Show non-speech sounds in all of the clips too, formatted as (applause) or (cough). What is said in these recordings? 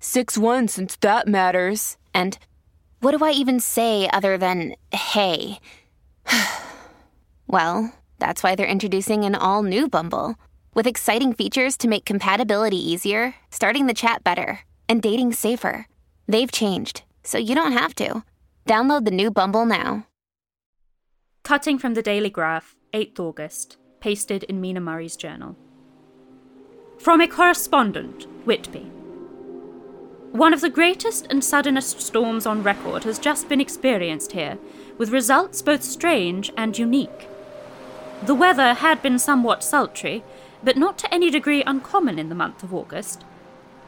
6 1 since that matters. And what do I even say other than hey? (sighs) well, that's why they're introducing an all new Bumble with exciting features to make compatibility easier, starting the chat better, and dating safer. They've changed, so you don't have to. Download the new Bumble now. Cutting from the Dailygraph, 8th August, pasted in Mina Murray's journal. From a correspondent, Whitby. One of the greatest and suddenest storms on record has just been experienced here, with results both strange and unique. The weather had been somewhat sultry, but not to any degree uncommon in the month of August.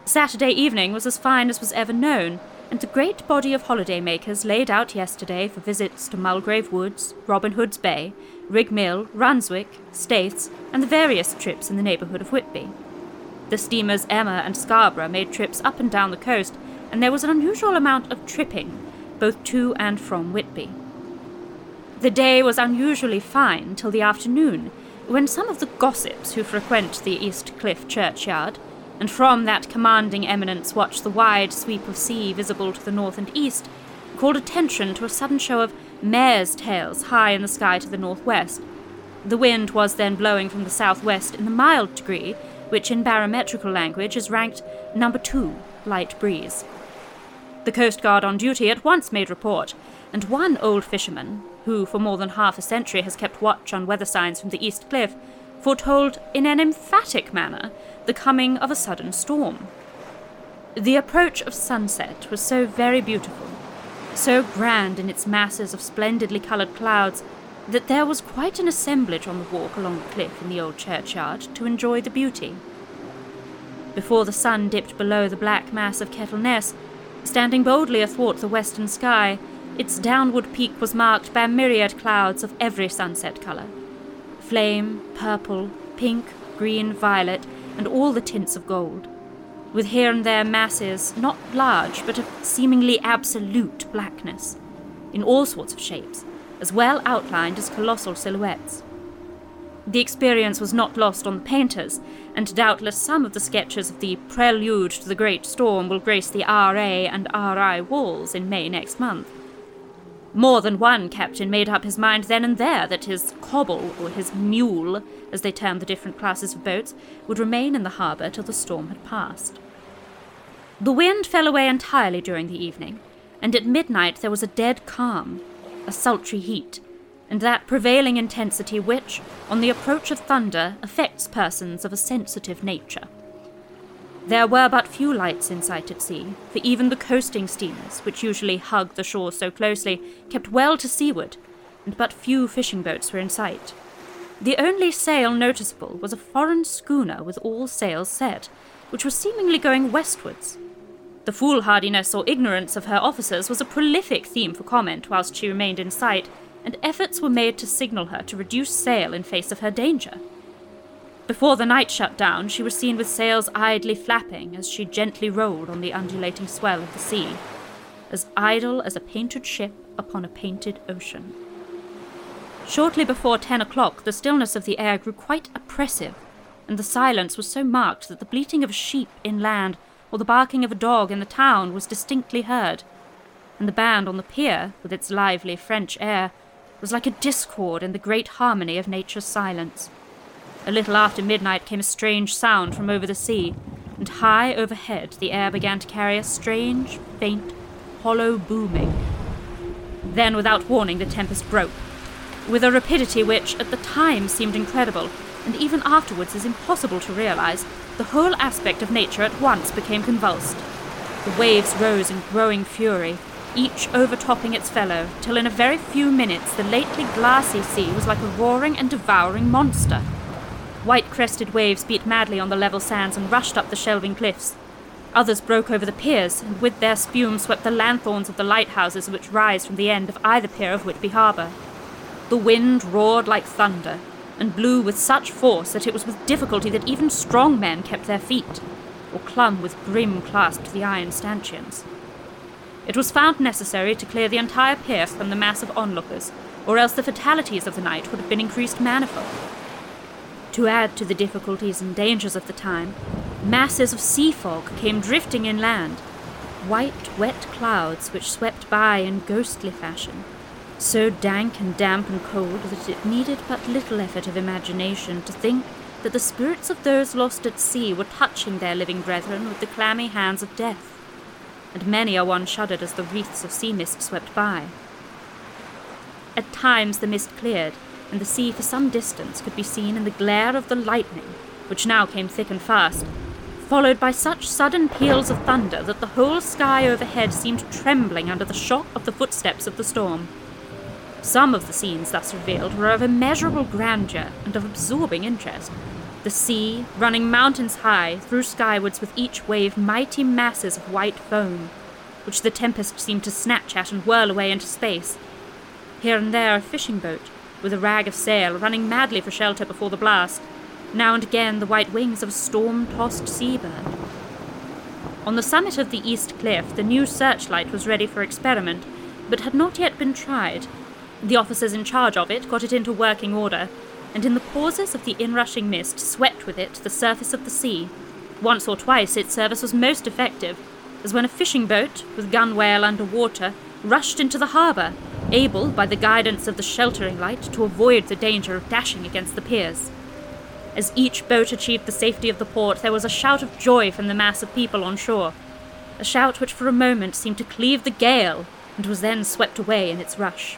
Saturday evening was as fine as was ever known, and the great body of holidaymakers laid out yesterday for visits to Mulgrave Woods, Robin Hood's Bay, Rig Mill, Runswick, Staithes, and the various trips in the neighbourhood of Whitby. The steamers Emma and Scarborough made trips up and down the coast, and there was an unusual amount of tripping, both to and from Whitby. The day was unusually fine till the afternoon, when some of the gossips who frequent the East Cliff churchyard, and from that commanding eminence watch the wide sweep of sea visible to the north and east, called attention to a sudden show of mares' tails high in the sky to the northwest. The wind was then blowing from the southwest in the mild degree, which in barometrical language is ranked number two, light breeze. The Coast Guard on duty at once made report, and one old fisherman, who for more than half a century has kept watch on weather signs from the East Cliff, foretold in an emphatic manner the coming of a sudden storm. The approach of sunset was so very beautiful, so grand in its masses of splendidly coloured clouds, that there was quite an assemblage on the walk along the cliff in the old churchyard to enjoy the beauty. Before the sun dipped below the black mass of Kettle Ness, standing boldly athwart the western sky, its downward peak was marked by myriad clouds of every sunset colour flame, purple, pink, green, violet, and all the tints of gold, with here and there masses, not large, but of seemingly absolute blackness, in all sorts of shapes, as well outlined as colossal silhouettes. The experience was not lost on the painters, and doubtless some of the sketches of the prelude to the great storm will grace the RA and RI walls in May next month. More than one captain made up his mind then and there that his cobble, or his mule, as they termed the different classes of boats, would remain in the harbour till the storm had passed. The wind fell away entirely during the evening, and at midnight there was a dead calm, a sultry heat, and that prevailing intensity which, on the approach of thunder, affects persons of a sensitive nature. There were but few lights in sight at sea, for even the coasting steamers, which usually hug the shore so closely, kept well to seaward, and but few fishing boats were in sight. The only sail noticeable was a foreign schooner with all sails set, which was seemingly going westwards. The foolhardiness or ignorance of her officers was a prolific theme for comment whilst she remained in sight, and efforts were made to signal her to reduce sail in face of her danger. Before the night shut down, she was seen with sails idly flapping as she gently rolled on the undulating swell of the sea, as idle as a painted ship upon a painted ocean. Shortly before ten o'clock, the stillness of the air grew quite oppressive, and the silence was so marked that the bleating of a sheep inland or the barking of a dog in the town was distinctly heard, and the band on the pier, with its lively French air, was like a discord in the great harmony of nature's silence. A little after midnight came a strange sound from over the sea, and high overhead the air began to carry a strange, faint, hollow booming. Then, without warning, the tempest broke, with a rapidity which, at the time, seemed incredible, and even afterwards is impossible to realize, the whole aspect of nature at once became convulsed. The waves rose in growing fury, each overtopping its fellow, till in a very few minutes the lately glassy sea was like a roaring and devouring monster. White crested waves beat madly on the level sands and rushed up the shelving cliffs. Others broke over the piers, and with their spume swept the lanthorns of the lighthouses which rise from the end of either pier of Whitby Harbour. The wind roared like thunder, and blew with such force that it was with difficulty that even strong men kept their feet, or clung with grim clasp to the iron stanchions. It was found necessary to clear the entire pier from the mass of onlookers, or else the fatalities of the night would have been increased manifold. To add to the difficulties and dangers of the time, masses of sea fog came drifting inland, white, wet clouds which swept by in ghostly fashion, so dank and damp and cold that it needed but little effort of imagination to think that the spirits of those lost at sea were touching their living brethren with the clammy hands of death, and many a one shuddered as the wreaths of sea mist swept by. At times the mist cleared, and the sea for some distance could be seen in the glare of the lightning, which now came thick and fast, followed by such sudden peals of thunder that the whole sky overhead seemed trembling under the shock of the footsteps of the storm. Some of the scenes thus revealed were of immeasurable grandeur and of absorbing interest. The sea, running mountains high, threw skywards with each wave mighty masses of white foam, which the tempest seemed to snatch at and whirl away into space. Here and there a fishing boat, with a rag of sail, running madly for shelter before the blast, now and again the white wings of a storm tossed seabird. On the summit of the east cliff, the new searchlight was ready for experiment, but had not yet been tried. The officers in charge of it got it into working order, and in the pauses of the inrushing mist swept with it the surface of the sea. Once or twice its service was most effective, as when a fishing boat, with gunwale under water, rushed into the harbour, able, by the guidance of the sheltering light, to avoid the danger of dashing against the piers. As each boat achieved the safety of the port, there was a shout of joy from the mass of people on shore, a shout which for a moment seemed to cleave the gale and was then swept away in its rush.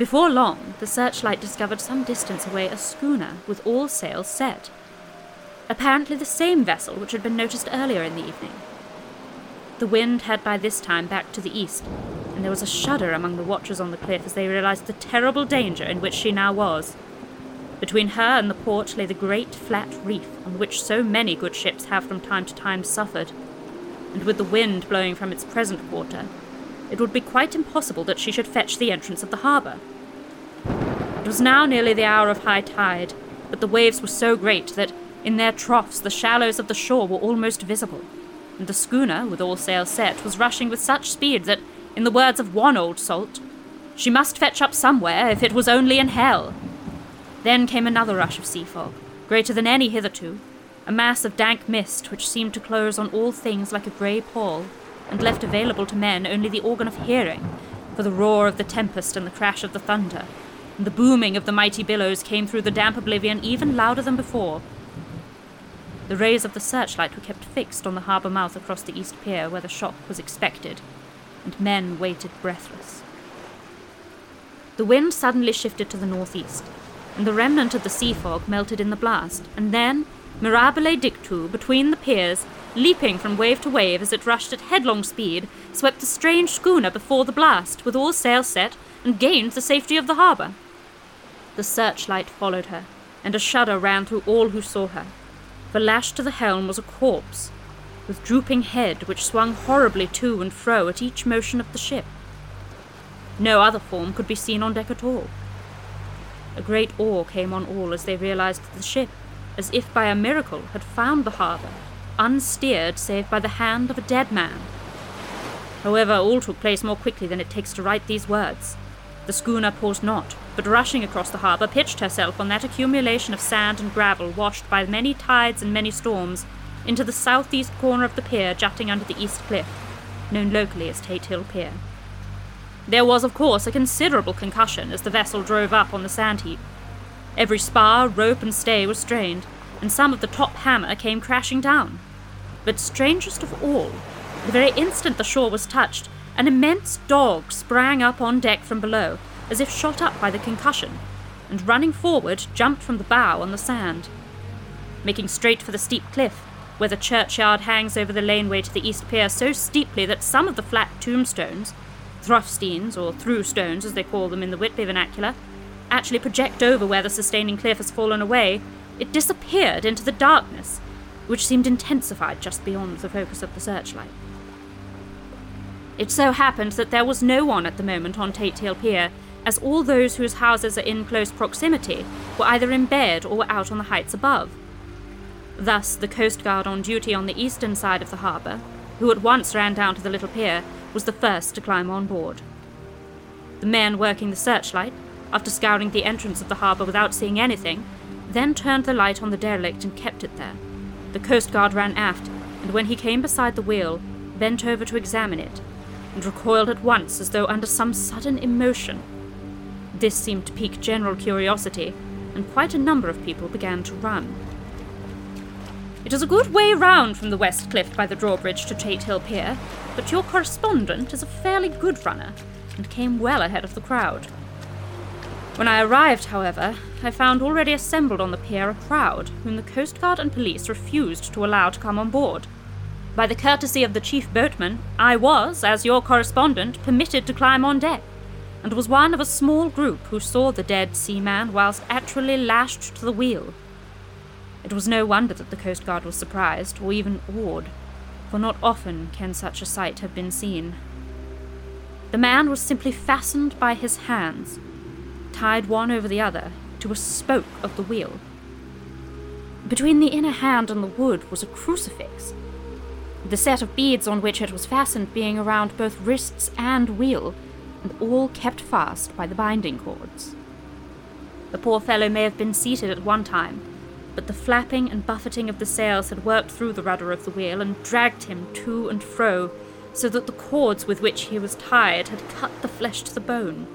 Before long, the searchlight discovered some distance away a schooner with all sails set. Apparently the same vessel which had been noticed earlier in the evening. The wind had by this time backed to the east, and there was a shudder among the watchers on the cliff as they realized the terrible danger in which she now was. Between her and the port lay the great flat reef on which so many good ships have from time to time suffered, and with the wind blowing from its present quarter, it would be quite impossible that she should fetch the entrance of the harbour. It was now nearly the hour of high tide, but the waves were so great that, in their troughs, the shallows of the shore were almost visible, and the schooner, with all sails set, was rushing with such speed that, in the words of one old salt, she must fetch up somewhere if it was only in hell. Then came another rush of sea fog, greater than any hitherto, a mass of dank mist which seemed to close on all things like a grey pall, and left available to men only the organ of hearing, for the roar of the tempest and the crash of the thunder, and the booming of the mighty billows came through the damp oblivion even louder than before. The rays of the searchlight were kept fixed on the harbour mouth across the east pier where the shock was expected, and men waited breathless. The wind suddenly shifted to the northeast, and the remnant of the sea fog melted in the blast, and then, mirabile dictu, between the piers, leaping from wave to wave as it rushed at headlong speed, swept the strange schooner before the blast, with all sails set, and gained the safety of the harbour. The searchlight followed her, and a shudder ran through all who saw her, for lashed to the helm was a corpse, with drooping head which swung horribly to and fro at each motion of the ship. No other form could be seen on deck at all. A great awe came on all as they realized that the ship, as if by a miracle, had found the harbour, unsteered save by the hand of a dead man. However, all took place more quickly than it takes to write these words. The schooner paused not, but rushing across the harbour, pitched herself on that accumulation of sand and gravel washed by many tides and many storms into the southeast corner of the pier jutting under the east cliff, known locally as Tate Hill Pier. There was, of course, a considerable concussion as the vessel drove up on the sand heap. Every spar, rope, and stay was strained, and some of the top hamper came crashing down. But strangest of all, the very instant the shore was touched, an immense dog sprang up on deck from below, as if shot up by the concussion, and running forward, jumped from the bow on the sand. Making straight for the steep cliff, where the churchyard hangs over the laneway to the east pier so steeply that some of the flat tombstones, thruff-steans, or through stones as they call them in the Whitby vernacular, actually project over where the sustaining cliff has fallen away, it disappeared into the darkness, which seemed intensified just beyond the focus of the searchlight. It so happened that there was no one at the moment on Tate Hill Pier, as all those whose houses are in close proximity were either in bed or were out on the heights above. Thus, the Coast Guard on duty on the eastern side of the harbour, who at once ran down to the little pier, was the first to climb on board. The men working the searchlight, after scouring the entrance of the harbour without seeing anything, then turned the light on the derelict and kept it there. The Coast Guard ran aft, and when he came beside the wheel, bent over to examine it, and recoiled at once as though under some sudden emotion. This seemed to pique general curiosity, and quite a number of people began to run. It is a good way round from the West Cliff by the drawbridge to Tate Hill Pier, but your correspondent is a fairly good runner, and came well ahead of the crowd. When I arrived, however, I found already assembled on the pier a crowd whom the Coast Guard and police refused to allow to come on board. By the courtesy of the chief boatman, I was, as your correspondent, permitted to climb on deck, and was one of a small group who saw the dead seaman whilst actually lashed to the wheel. It was no wonder that the Coast Guard was surprised, or even awed, for not often can such a sight have been seen. The man was simply fastened by his hands, tied one over the other, to a spoke of the wheel. Between the inner hand and the wood was a crucifix, the set of beads on which it was fastened being around both wrists and wheel, and all kept fast by the binding cords. The poor fellow may have been seated at one time, but the flapping and buffeting of the sails had worked through the rudder of the wheel and dragged him to and fro, so that the cords with which he was tied had cut the flesh to the bone.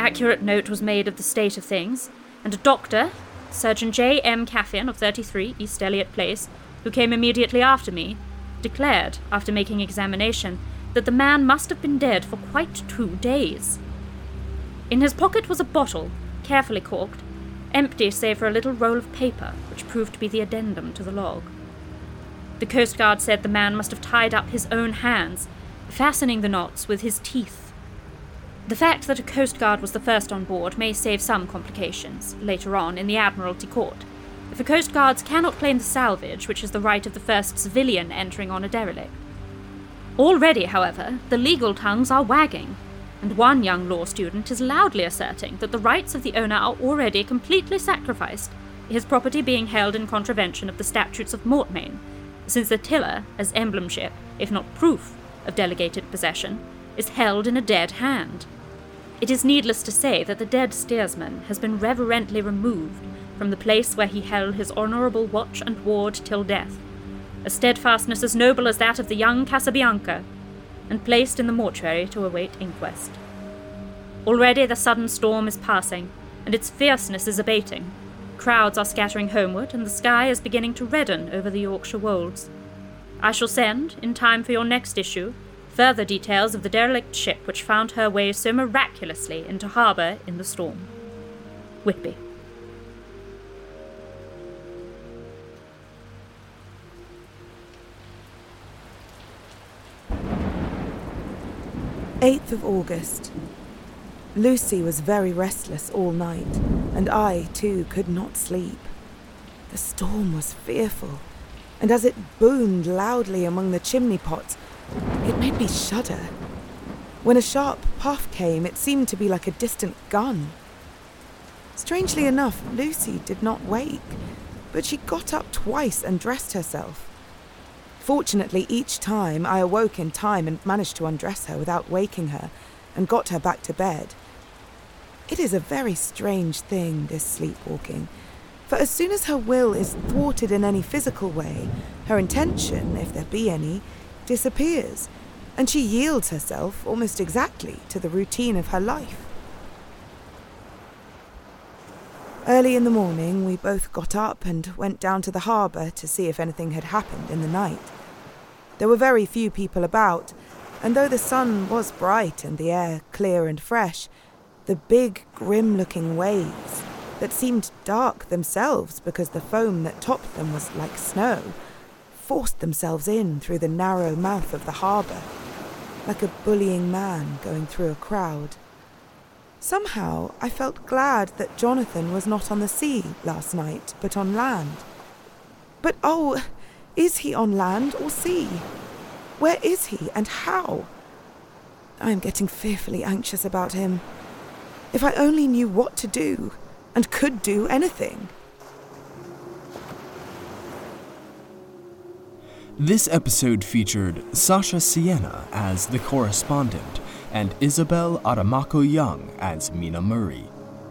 Accurate note was made of the state of things, and a doctor, Surgeon J. M. Caffyn of 33 East Elliot Place, who came immediately after me, declared, after making examination, that the man must have been dead for quite two days. In his pocket was a bottle, carefully corked, empty save for a little roll of paper, which proved to be the addendum to the log. The Coast Guard said the man must have tied up his own hands, fastening the knots with his teeth. The fact that a Coast Guard was the first on board may save some complications, later on, in the Admiralty Court, if the Coast Guards cannot claim the salvage, which is the right of the first civilian entering on a derelict. Already, however, the legal tongues are wagging, and one young law student is loudly asserting that the rights of the owner are already completely sacrificed, his property being held in contravention of the statutes of Mortmain, since the tiller, as emblemship, if not proof, of delegated possession, is held in a dead hand. It is needless to say that the dead steersman has been reverently removed from the place where he held his honourable watch and ward till death, a steadfastness as noble as that of the young Casabianca, and placed in the mortuary to await inquest. Already the sudden storm is passing, and its fierceness is abating. Crowds are scattering homeward, and the sky is beginning to redden over the Yorkshire wolds. I shall send, in time for your next issue, further details of the derelict ship which found her way so miraculously into harbour in the storm. Whitby. 8th of August. Lucy was very restless all night, and I, too, could not sleep. The storm was fearful, and as it boomed loudly among the chimney pots, it made me shudder. When a sharp puff came, it seemed to be like a distant gun. Strangely enough, Lucy did not wake, but she got up twice and dressed herself. Fortunately, each time I awoke in time and managed to undress her without waking her and got her back to bed. It is a very strange thing, this sleepwalking, for as soon as her will is thwarted in any physical way, her intention, if there be any, disappears, and she yields herself almost exactly to the routine of her life. Early in the morning, we both got up and went down to the harbour to see if anything had happened in the night. There were very few people about, and though the sun was bright and the air clear and fresh, the big, grim looking waves, that seemed dark themselves because the foam that topped them was like snow, forced themselves in through the narrow mouth of the harbour, like a bullying man going through a crowd. Somehow I felt glad that Jonathan was not on the sea last night, but on land. But oh, is he on land or sea? Where is he and how? I am getting fearfully anxious about him. If I only knew what to do and could do anything. This episode featured Sasha Sienna as the correspondent and Isabel Adomakoh Young as Mina Murray.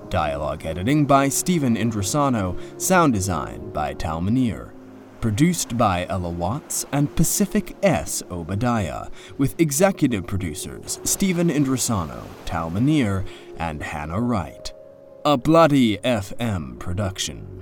Dialogue editing by Stephen Indrisano, sound design by Tal Minear. Produced by Ella Watts and Pacific S. Obadiah, with executive producers Stephen Indrisano, Tal Minear, and Hannah Wright. A Bloody FM production.